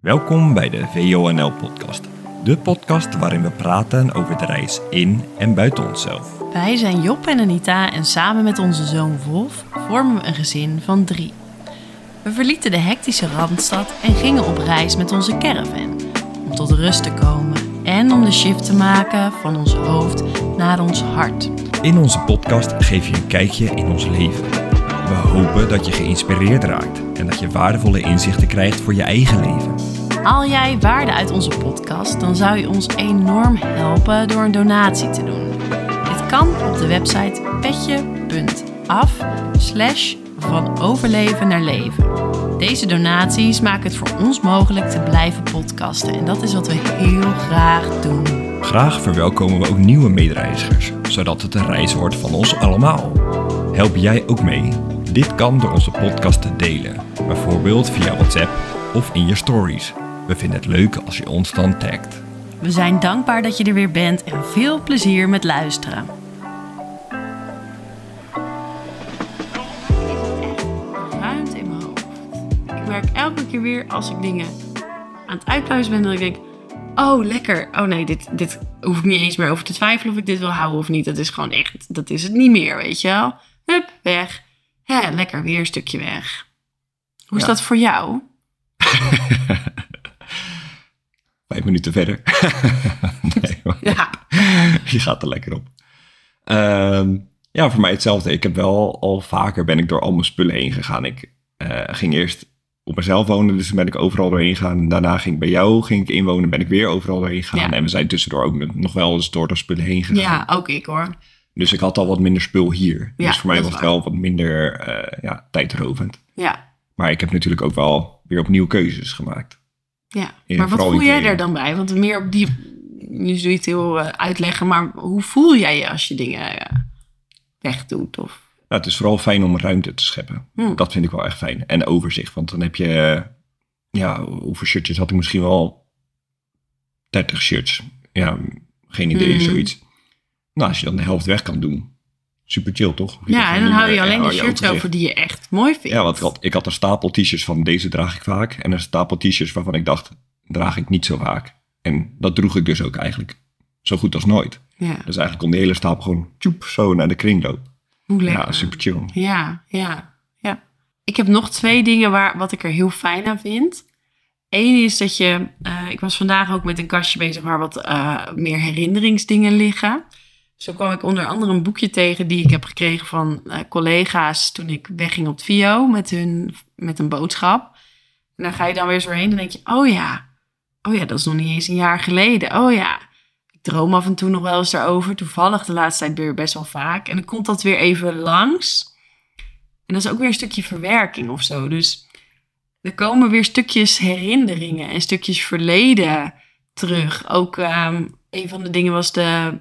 Welkom bij de VONL-podcast. De podcast waarin we praten over de reis in en buiten onszelf. Wij zijn Job en Anita en samen met onze zoon Wolf vormen we een gezin van drie. We verlieten de hectische Randstad en gingen op reis met onze caravan. Om tot rust te komen en om de shift te maken van ons hoofd naar ons hart. In onze podcast geef je een kijkje in ons leven. We hopen dat je geïnspireerd raakt en dat je waardevolle inzichten krijgt voor je eigen leven. Haal jij waarde uit onze podcast, dan zou je ons enorm helpen door een donatie te doen. Dit kan op de website petje.af slash van overleven naar leven. Deze donaties maken het voor ons mogelijk te blijven podcasten en dat is wat we heel graag doen. Graag verwelkomen we ook nieuwe medereizigers, zodat het een reis wordt van ons allemaal. Help jij ook mee? Dit kan door onze podcast te delen, bijvoorbeeld via WhatsApp of in je stories. We vinden het leuk als je ons dan tagt. We zijn dankbaar dat je er weer bent en veel plezier met luisteren. Ruimte in mijn hoofd. Ik merk elke keer weer als ik dingen aan het uitpluizen ben, dat ik denk: Oh, lekker. Oh nee, dit, dit hoef ik niet eens meer over te twijfelen of ik dit wil houden of niet. Dat is gewoon echt, dat is het niet meer, weet je wel. Hup, weg. Ja, lekker, weer een stukje weg. Hoe is Ja. dat voor jou? Vijf minuten verder. nee, Ja. je gaat er lekker op. Ehm, ja, voor mij hetzelfde. Ik heb wel al vaker ben ik door al mijn spullen heen gegaan. Ik eh, ging eerst op mezelf wonen, dus ben ik overal doorheen gegaan. Daarna ging ik bij jou, ging ik inwonen, ben ik weer overal doorheen gegaan. Ja. En we zijn tussendoor ook nog wel eens door de spullen heen gegaan. Ja, ook ik hoor. Dus ik had al wat minder spul hier. Ja, dus voor mij was het wel wat minder eh, ja, tijdrovend. Ja, Maar ik heb natuurlijk ook wel weer opnieuw keuzes gemaakt. Ja. In- maar wat voel jij er dan bij? Want meer op die... Nu zul je het heel eh, uitleggen, maar hoe voel jij je als je dingen eh, wegdoet? Of... Ja, het is vooral fijn om ruimte te scheppen. Hm. Dat vind ik wel echt fijn. En overzicht, want dan heb je... eh, Ja, hoeveel shirtjes had ik misschien wel? 30 shirts. Ja, geen idee, Mhm. zoiets. Nou, als je dan de helft weg kan doen. Super chill, toch? Je Ja, en dan hou je meer- alleen de shirts over die je echt mooi vindt. Ja, want ik had, ik had een stapel t-shirts van deze draag ik vaak. En een stapel t-shirts waarvan ik dacht, draag ik niet zo vaak. En dat droeg ik dus ook eigenlijk zo goed als nooit. Ja, Dus eigenlijk kon de hele stapel gewoon tjoep, zo naar de kringloop. hoe lekker. Ja, super chill. Ja, ja, ja. Ik heb nog twee dingen waar, wat ik er heel fijn aan vind. Eén is dat je... eh, ik was vandaag ook met een kastje bezig waar wat eh, meer herinneringsdingen liggen. Zo kwam ik onder andere een boekje tegen die ik heb gekregen van eh, collega's toen ik wegging op het VIO met, hun, met een boodschap. En dan ga je dan weer zo heen en denk je, oh ja, oh ja, dat is nog niet eens een jaar geleden. Oh ja, ik droom af en toe nog wel eens daarover. Toevallig de laatste tijd weer best wel vaak. En dan komt dat weer even langs. En dat is ook weer een stukje verwerking of zo. Dus er komen weer stukjes herinneringen en stukjes verleden terug. Ook ehm, een van de dingen was de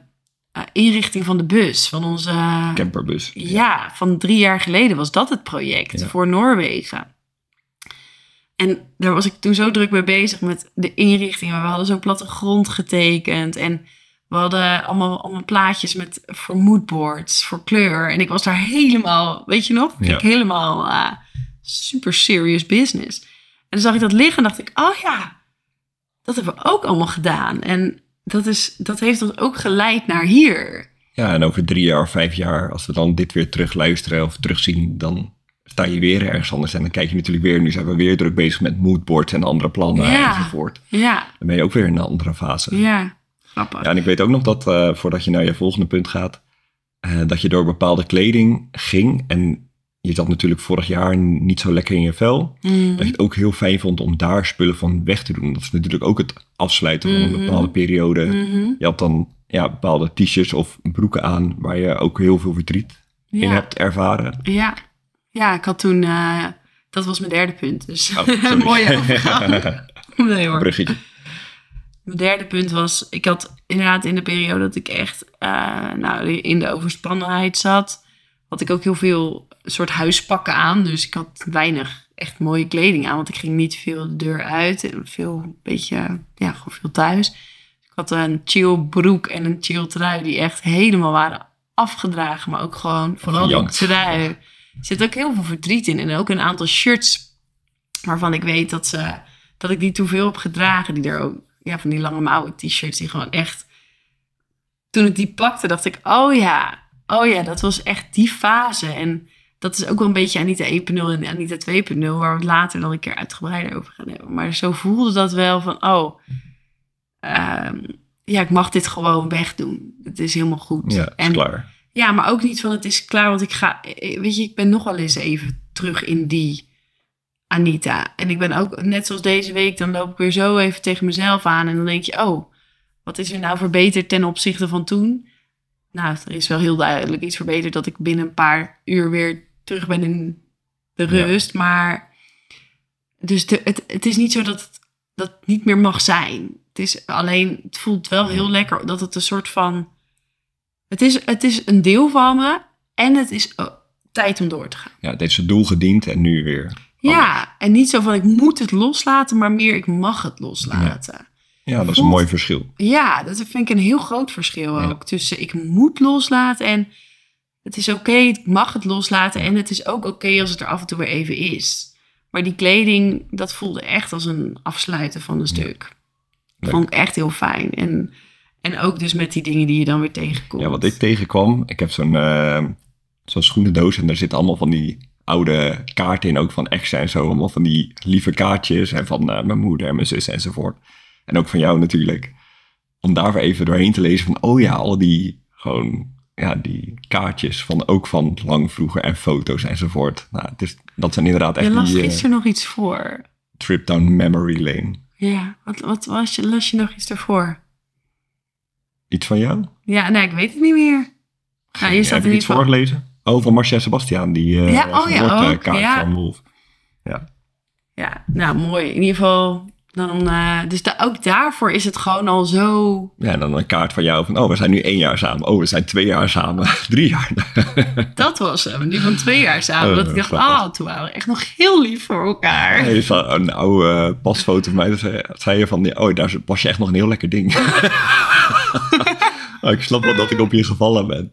inrichting van de bus van onze... Camperbus. Ja, van drie jaar geleden was dat het project Ja. voor Noorwegen. En daar was ik toen zo druk mee bezig met de inrichting. We hadden zo'n plattegrond getekend. En we hadden allemaal, allemaal plaatjes met voor moodboards, voor kleur. En ik was daar helemaal, weet je nog? Ja. Ik helemaal eh, super serious business. En dan zag ik dat liggen en dacht ik, oh ja, dat hebben we ook allemaal gedaan. En dat, is, dat heeft ons ook geleid naar hier. Ja, en over drie jaar of vijf jaar, als we dan dit weer terug luisteren of terugzien, dan sta je weer ergens anders. En dan kijk je natuurlijk weer, nu zijn we weer druk bezig met moodboards en andere plannen Ja. enzovoort. Ja, Dan ben je ook weer in een andere fase. ja, grappig. Ja, en ik weet ook nog dat, eh, voordat je naar je volgende punt gaat, eh, dat je door bepaalde kleding ging. En je zat natuurlijk vorig jaar niet zo lekker in je vel. Mhm. Dat je het ook heel fijn vond om daar spullen van weg te doen. Dat is natuurlijk ook het afsluiten van een Mhm. bepaalde periode. Mhm. Je had dan ja, bepaalde t-shirts of broeken aan waar je ook heel veel verdriet in hebt ervaren. Ja. ja, ik had toen, eh, dat was mijn derde punt. Dus Oh, mooie overgang. Nee hoor. Bruggetje. Mijn derde punt was, ik had inderdaad in de periode dat ik echt eh, nou, in de overspannenheid zat, had ik ook heel veel soort huispakken aan. Dus ik had weinig echt mooie kleding aan, want ik ging niet veel de deur uit. En veel, een beetje, ja, gewoon veel thuis. Ik had een chill broek en een chill trui die echt helemaal waren afgedragen. Maar ook gewoon, vooral die trui. Er zit ook heel veel verdriet in. En ook een aantal shirts waarvan ik weet dat ze dat ik die toen veel heb gedragen. Die er ook, ja, van die lange mouwen t-shirts die gewoon echt... Toen ik die pakte, dacht ik, oh ja, oh ja, dat was echt die fase. En dat is ook wel een beetje Anita 1.0 en Anita 2.0, waar we het later dan een keer uitgebreider over gaan hebben. Maar zo voelde dat wel van, oh, ehm, ja, ik mag dit gewoon wegdoen. Het is helemaal goed. Ja, is en, klaar. ja, maar ook niet van het is klaar, want ik ga, weet je, ik ben nog wel eens even terug in die Anita. En ik ben ook, net zoals deze week, dan loop ik weer zo even tegen mezelf aan en dan denk je, oh, wat is er nou verbeterd ten opzichte van toen? Nou, er is wel heel duidelijk iets verbeterd dat ik binnen een paar uur weer terug ben in de Ja. rust. Maar dus de, het, het is niet zo dat het dat niet meer mag zijn. Het is alleen, het voelt wel heel lekker dat het een soort van. Het is, het is een deel van me en het is oh, tijd om door te gaan. Ja, het heeft zijn doel gediend en nu weer. Ja, en niet zo van ik moet het loslaten, maar meer ik mag het loslaten. Ja, dat is een mooi verschil. Ja, dat vind ik een heel groot verschil Ja. ook. Tussen ik moet loslaten en het is oké, ik mag het loslaten. En het is ook oké als het er af en toe weer even is. Maar die kleding, dat voelde echt als een afsluiten van een stuk. Dat vond ik echt heel fijn. En, en ook dus met die dingen die je dan weer tegenkomt. Ja, wat ik tegenkwam, ik heb zo'n eh, zo'n schoenendoos en daar zitten allemaal van die oude kaarten in, ook van exen en zo. Allemaal van die lieve kaartjes en van eh, mijn moeder en mijn zus enzovoort. En ook van jou natuurlijk. Om daar weer even doorheen te lezen van, oh ja, al die gewoon, ja, die kaartjes van ook van lang vroeger en foto's enzovoort. Nou, het is, dat zijn inderdaad Je echt las die eh, nog iets voor. trip down memory lane. Ja, wat, wat was je, las je nog iets ervoor? Iets van jou? Ja, nee, ik weet het niet meer. Nou, je staat Heb je iets geval... voorgelezen? Oh, van Marcia Sebastiaan, die eh Ja, oh ja, ook, ja. van Wolf. Ja, nou mooi. In ieder geval, dan, eh, dus da- ook daarvoor is het gewoon al zo. Ja, dan een kaart van jou van, oh, we zijn nu één jaar samen. Oh, we zijn twee jaar samen. Drie jaar. Dat was hem. Die van twee jaar samen. Oh, dat ik dacht, ah, toen waren we echt nog heel lief voor elkaar. Er is een oude eh, pasfoto van mij. Dat zei, je van, ja, oh, daar was je echt nog een heel lekker ding. oh, ik snap wel dat ik op je gevallen ben.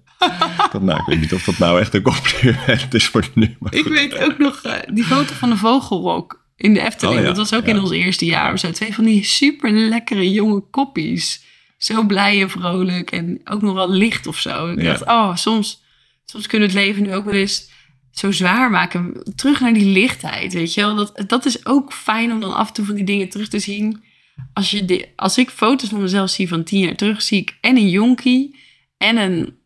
Dat, nou, ik weet niet of dat nou echt een compliment is voor nu. Maar Ik weet ook nog eh, die foto van de vogelrok in de Efteling. Oh ja, Dat was ook ja. in ons eerste jaar of zo. Twee van die super lekkere jonge koppies. Zo blij en vrolijk en ook nog wel licht of zo. Ik Ja. dacht, oh, soms, soms kunnen we het leven nu ook wel eens zo zwaar maken. Terug naar die lichtheid, weet je wel. Dat, dat is ook fijn om dan af en toe van die dingen terug te zien. Als, je di- als ik foto's van mezelf zie van tien jaar terug, zie ik en een jonkie en een,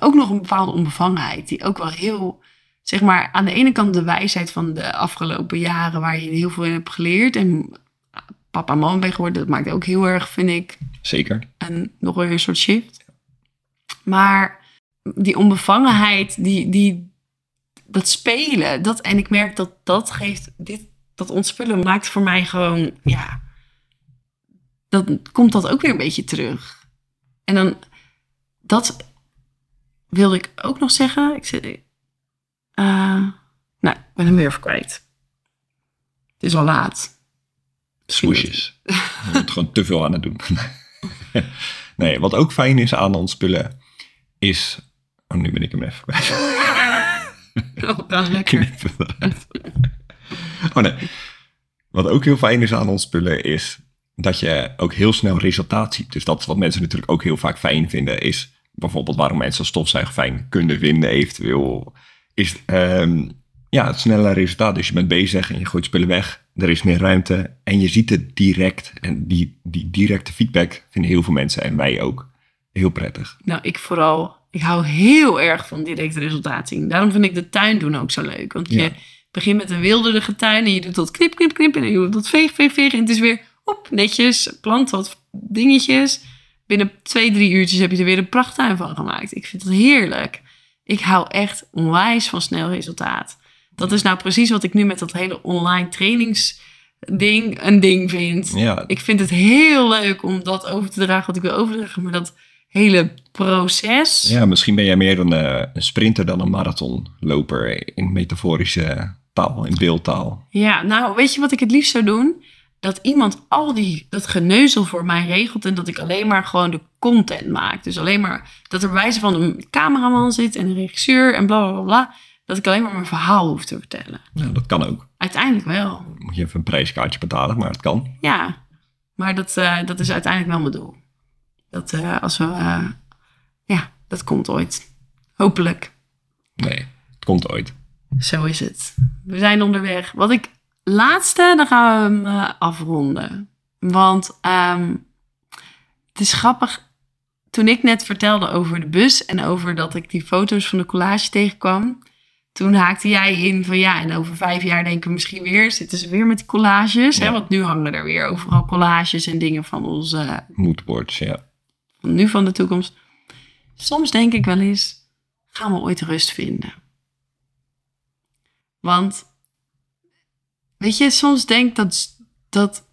ook nog een bepaalde onbevangenheid. Die ook wel heel, zeg maar, aan de ene kant de wijsheid van de afgelopen jaren waar je heel veel in hebt geleerd. En papa en mama ben geworden, dat maakt ook heel erg, vind ik, Zeker. en nog weer een soort shift. Maar die onbevangenheid, die, die, dat spelen, dat, en ik merk dat dat geeft, dit, dat ontspullen maakt voor mij gewoon, ja, dan komt dat ook weer een beetje terug. En dan, dat wilde ik ook nog zeggen. Ik eh, nou, ik ben hem weer even kwijt. Het is al laat. Swoesjes. Je bent gewoon te veel aan het doen. nee, wat ook fijn is aan ons spullen is... Oh, nu ben ik hem even kwijt. Oh, dat is lekker. Oh nee. Wat ook heel fijn is aan ons spullen is dat je ook heel snel resultaat ziet. Dus dat is wat mensen natuurlijk ook heel vaak fijn vinden. Is bijvoorbeeld waarom mensen stofzuigen fijn kunnen vinden eventueel. Is ehm, ja, het snelle resultaat. Dus je bent bezig en je gooit spullen weg. Er is meer ruimte en je ziet het direct. En die, die directe feedback vinden heel veel mensen en wij ook heel prettig. Nou, ik vooral. Ik hou heel erg van direct resultaat zien. Daarom vind ik de tuin doen ook zo leuk. Want je begint met een wilderige tuin en je doet dat knip, knip, knip. En je doet dat veeg, veeg, veeg. En het is weer op, netjes. Plant wat dingetjes. Binnen twee, drie uurtjes heb je er weer een prachttuin van gemaakt. Ik vind dat heerlijk. Ik hou echt onwijs van snel resultaat. Dat is nou precies wat ik nu met dat hele online trainingsding een ding vind. Ja, Ik vind het heel leuk om dat over te dragen wat ik wil overdragen. Maar dat hele proces. Ja, misschien ben jij meer een, eh, een sprinter dan een marathonloper in metaforische taal, in beeldtaal. Ja, nou, weet je wat ik het liefst zou doen? Dat iemand al die, dat geneuzel voor mij regelt en dat ik alleen maar gewoon de content maak. Dus alleen maar dat er bij wijze van een cameraman zit en een regisseur en bla bla bla, dat ik alleen maar mijn verhaal hoef te vertellen. Nou, dat kan ook. Uiteindelijk wel. Moet je even een prijskaartje betalen, maar het kan. Ja, maar dat, eh, dat is uiteindelijk wel mijn doel. Dat eh, als we, eh, ja, dat komt ooit. Hopelijk. Nee, het komt ooit. Zo is het. We zijn onderweg. Wat ik laatste, dan gaan we hem afronden. Want ehm, het is grappig. Toen ik net vertelde over de bus en over dat ik die foto's van de collage tegenkwam. Toen haakte jij in van ja, en over vijf jaar denken we misschien weer, zitten ze weer met die collages. Hè? Want nu hangen er weer overal collages en dingen van ons, eh, Moodboards, ja. van nu van de toekomst. Soms denk ik wel eens, gaan we ooit rust vinden? Want, weet je, soms denk ik dat, dat...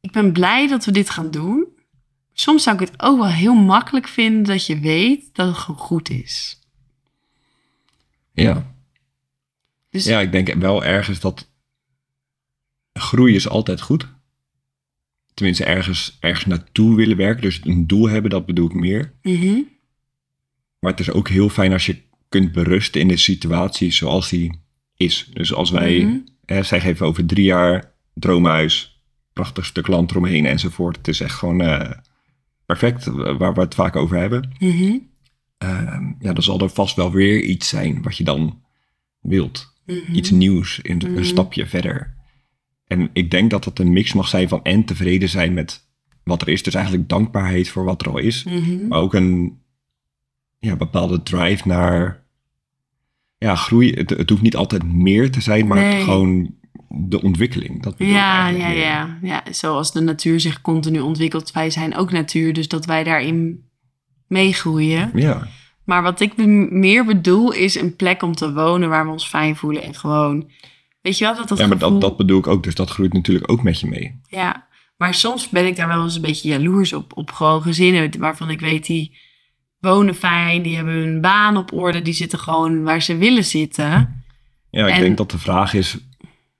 Ik ben blij dat we dit gaan doen. Soms zou ik het ook wel heel makkelijk vinden dat je weet dat het gewoon goed is. Ja. Dus ja, ik denk wel ergens dat groei is altijd goed. Tenminste, ergens, ergens naartoe willen werken. Dus een doel hebben, dat bedoel ik meer. mhm, Maar het is ook heel fijn als je kunt berusten in de situatie zoals die is. Dus als wij, Mhm. hè, zij geven over drie jaar droomhuis, prachtig stuk land eromheen enzovoort. Het is echt gewoon eh, perfect, eh, waar we het vaak over hebben. mhm, Ehm, ja, dan zal er vast wel weer iets zijn wat je dan wilt. mhm. Iets nieuws, een, Mhm. een stapje verder. En ik denk dat dat een mix mag zijn van en tevreden zijn met wat er is. Dus eigenlijk dankbaarheid voor wat er al is. Maar ook een ja, bepaalde drive naar ja, groei. Het, het hoeft niet altijd meer te zijn, maar Nee. gewoon de ontwikkeling. Dat Ja, ja, ja, ja. Zoals de natuur zich continu ontwikkelt. Wij zijn ook natuur, dus dat wij daarin meegroeien. Ja, Maar wat ik meer bedoel is een plek om te wonen waar we ons fijn voelen. En gewoon, weet je wel, dat dat ja maar gevoel... dat, dat bedoel ik ook. Dus dat groeit natuurlijk ook met je mee. Ja, maar soms ben ik daar wel eens een beetje jaloers op. Op gewoon gezinnen waarvan ik weet die wonen fijn. Die hebben hun baan op orde. Die zitten gewoon waar ze willen zitten. Ja, ik En- denk dat de vraag is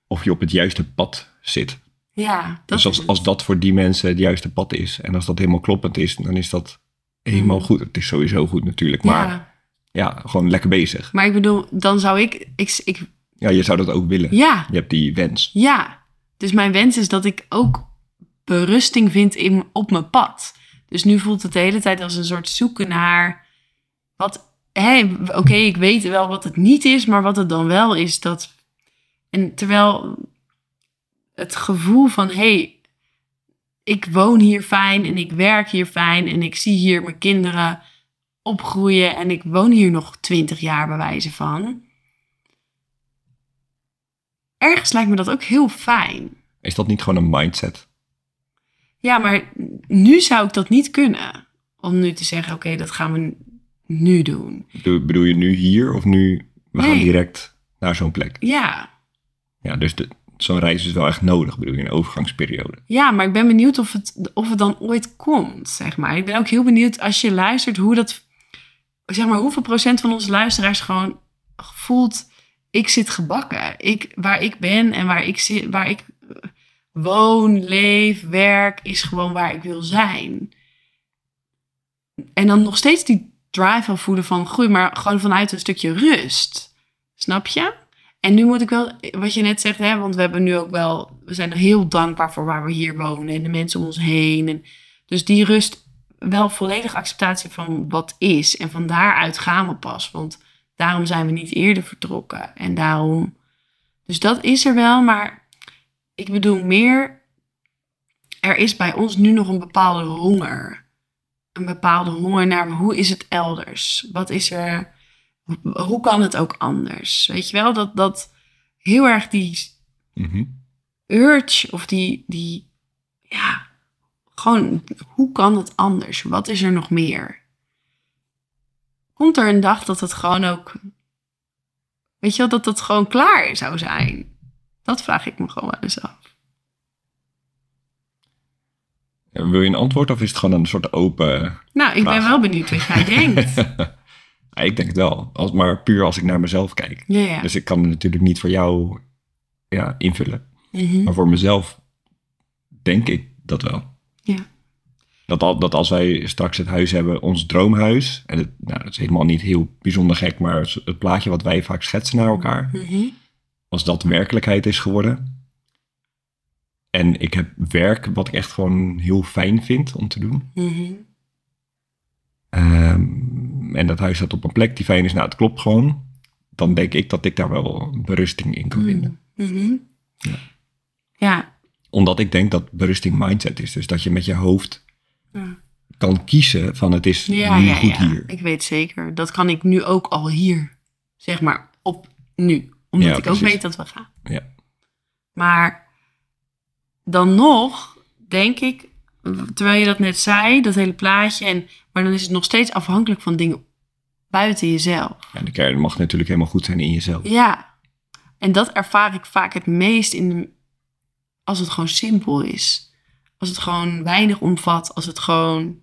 of je op het juiste pad zit. Ja, dat dus als, als dat voor die mensen het juiste pad is en als dat helemaal kloppend is, dan is dat helemaal Mhm. goed. Het is sowieso goed natuurlijk, maar Ja, ja, gewoon lekker bezig. maar ik bedoel, dan zou ik, ik, ik... Ja, je zou dat ook willen. Ja, Je hebt die wens. Ja, dus mijn wens is dat ik ook berusting vind in, op mijn pad. Dus nu voelt het de hele tijd als een soort zoeken naar wat. hé, Oké, ik weet wel wat het niet is, maar wat het dan wel is. Dat, en terwijl het gevoel van hé, hey, ik woon hier fijn en ik werk hier fijn en ik zie hier mijn kinderen opgroeien en ik woon hier nog twintig jaar bij wijze van. Ergens lijkt me dat ook heel fijn. Is dat niet gewoon een mindset? Ja, maar nu zou ik dat niet kunnen. Om nu te zeggen, oké, dat gaan we nu doen. Bedoel, bedoel je nu hier of nu, we gaan direct naar zo'n plek? Ja, Ja, dus zo'n reis is wel echt nodig, bedoel je, een overgangsperiode. ja maar ik ben benieuwd of het, of het dan ooit komt, zeg maar. Ik ben ook heel benieuwd als je luistert hoe dat... Zeg maar, hoeveel procent van onze luisteraars gewoon voelt... Ik zit gebakken. Ik, waar ik ben en waar ik, zit, waar ik eh, woon, leef, werk... is gewoon waar ik wil zijn. En dan nog steeds die drive wel voelen van groei... maar gewoon vanuit een stukje rust. Snap je? En nu moet ik wel, wat je net zegt, hè, want we hebben nu ook wel, we zijn er heel dankbaar voor waar we hier wonen en de mensen om ons heen. En dus die rust, wel volledig acceptatie van wat is. En van daaruit gaan we pas, want daarom zijn we niet eerder vertrokken. En daarom, dus dat is er wel, maar ik bedoel meer, er is bij ons nu nog een bepaalde honger. Een bepaalde honger naar hoe is het elders? Wat is er? Hoe kan het ook anders? Weet je wel, dat, dat heel erg die Mhm. urge of die, die, ja, gewoon, hoe kan het anders? Wat is er nog meer? Komt er een dag dat het gewoon ook, weet je wel, dat het gewoon klaar zou zijn? Dat vraag ik me gewoon wel eens af. Wil je een antwoord of is het gewoon een soort open... Nou, ik ben wel benieuwd wat jij denkt. Ja, ik denk het wel, als, maar puur als ik naar mezelf kijk. Ja, ja. Dus ik kan het natuurlijk niet voor jou ja, invullen. Mhm. Maar voor mezelf denk ik dat wel. Dat, al- dat als wij straks het huis hebben, ons droomhuis. En het, nou, dat is helemaal niet heel bijzonder gek, maar het plaatje wat wij vaak schetsen naar elkaar. Mhm. Als dat werkelijkheid is geworden. En ik heb werk wat ik echt gewoon heel fijn vind om te doen. Ehm, en dat huis staat op een plek die fijn is. Nou, het klopt gewoon. Dan denk ik dat ik daar wel berusting in kan vinden. Mhm. Ja. Ja. Omdat ik denk dat berusting mindset is. Dus dat je met je hoofd Ja. kan kiezen van het is Ja, nu goed ja. hier. Ik weet zeker. Dat kan ik nu ook al hier. Zeg maar op nu. Omdat ik precies. ook weet dat we gaan. Ja. Maar dan nog denk ik, terwijl je dat net zei, dat hele plaatje. En, maar dan is het nog steeds afhankelijk van dingen buiten jezelf. En de kern mag natuurlijk helemaal goed zijn in jezelf. Ja. En dat ervaar ik vaak het meest in de, als het gewoon simpel is. Als het gewoon weinig omvat. Als het gewoon...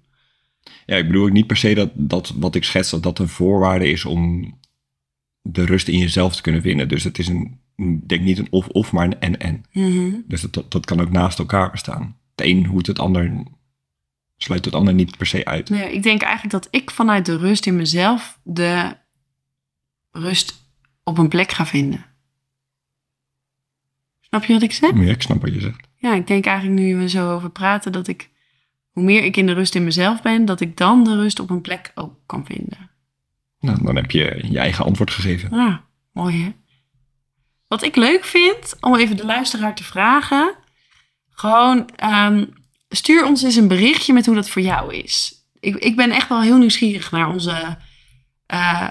Ja, ik bedoel ook niet per se dat, dat wat ik schets, dat dat een voorwaarde is om de rust in jezelf te kunnen vinden. Dus het is een, denk niet een of-of, maar een en-en. Mhm. Dus dat, dat, dat kan ook naast elkaar bestaan. Het een hoeft het ander, sluit het ander niet per se uit. Nee, ik denk eigenlijk dat ik vanuit de rust in mezelf de rust op een plek ga vinden. Snap je wat ik zeg? Ja, ik snap wat je zegt. Ja, ik denk eigenlijk nu we zo over praten dat ik, hoe meer ik in de rust in mezelf ben, dat ik dan de rust op een plek ook kan vinden. Nou, dan heb je je eigen antwoord gegeven. Ja, mooi hè? Wat ik leuk vind, om even de luisteraar te vragen, gewoon ehm, stuur ons eens een berichtje met hoe dat voor jou is. Ik, ik ben echt wel heel nieuwsgierig naar onze eh,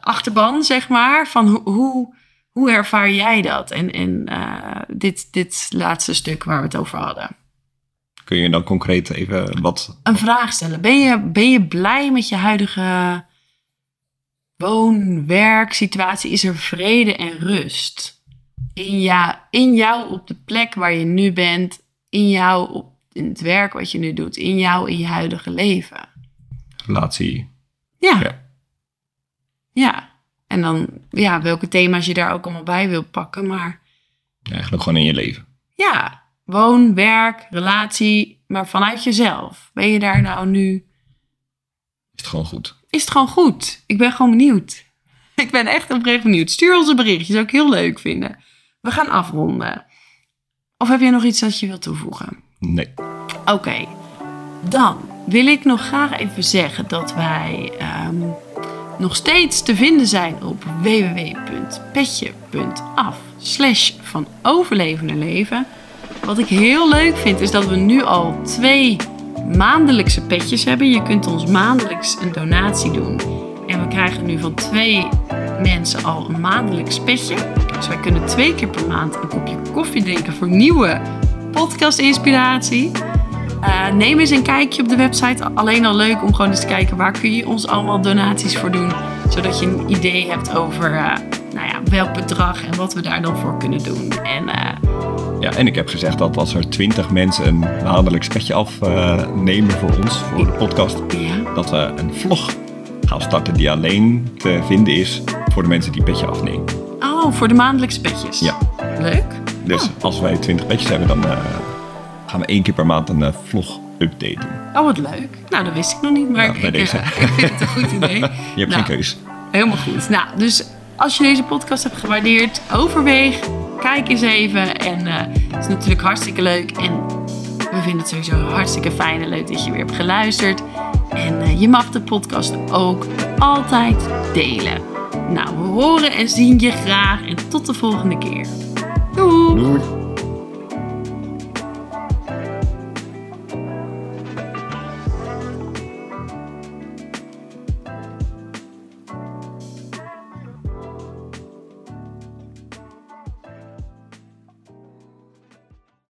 achterban, zeg maar, van hoe, hoe, hoe ervaar jij dat? En, en eh, dit, dit laatste stuk waar we het over hadden. Kun je dan concreet even wat... Een vraag stellen. Ben je, ben je blij met je huidige woon, werk, situatie? Is er vrede en rust? In, ja, in jou op de plek waar je nu bent, in jou op in het werk wat je nu doet, in jou in je huidige leven. relatie. Ja, Ja. ja. En dan, ja, welke thema's je daar ook allemaal bij wil pakken. Maar Ja, eigenlijk gewoon in je leven. ja, woon, werk, relatie, maar vanuit jezelf. Ben je daar nou nu Is het gewoon goed. is het gewoon goed. Ik ben gewoon benieuwd. Ik ben echt oprecht benieuwd. Stuur ons een berichtje, zou ik heel leuk vinden. We gaan afronden. Of heb je nog iets dat je wilt toevoegen? Nee. Oké, dan wil ik nog graag even zeggen dat wij ehm, nog steeds te vinden zijn op www.petje.af slash van overlevende leven. Wat ik heel leuk vind is dat we nu al twee maandelijkse petjes hebben. Je kunt ons maandelijks een donatie doen. En we krijgen nu van twee mensen al een maandelijks petje. Dus wij kunnen twee keer per maand een kopje koffie drinken voor nieuwe podcast-inspiratie. Eh, neem eens een kijkje op de website. Alleen al leuk om gewoon eens te kijken waar kun je ons allemaal donaties voor doen. Zodat je een idee hebt over eh, nou ja, welk bedrag en wat we daar dan voor kunnen doen. En eh, Ja, en ik heb gezegd dat als er twintig mensen een maandelijks petje afnemen voor ons, voor de podcast, ja, dat we een vlog gaan starten die alleen te vinden is voor de mensen die petje afnemen. oh, voor de maandelijkse petjes. Ja. Leuk. Dus Oh. als wij 20 petjes hebben, dan eh, gaan we één keer per maand een eh, vlog-update doen. Oh, wat leuk. Nou, dat wist ik nog niet, maar Nou, bij ik, deze. eh, ik vind het een goed idee. Je hebt Nou, geen keus. Helemaal goed. Nou, dus als je deze podcast hebt gewaardeerd, overweeg, kijk eens even. En het is natuurlijk hartstikke leuk. En we vinden het sowieso hartstikke fijn en leuk dat je weer hebt geluisterd. Je mag de podcast ook altijd delen. Nou, we horen en zien je graag. En tot de volgende keer. Doei! Doei.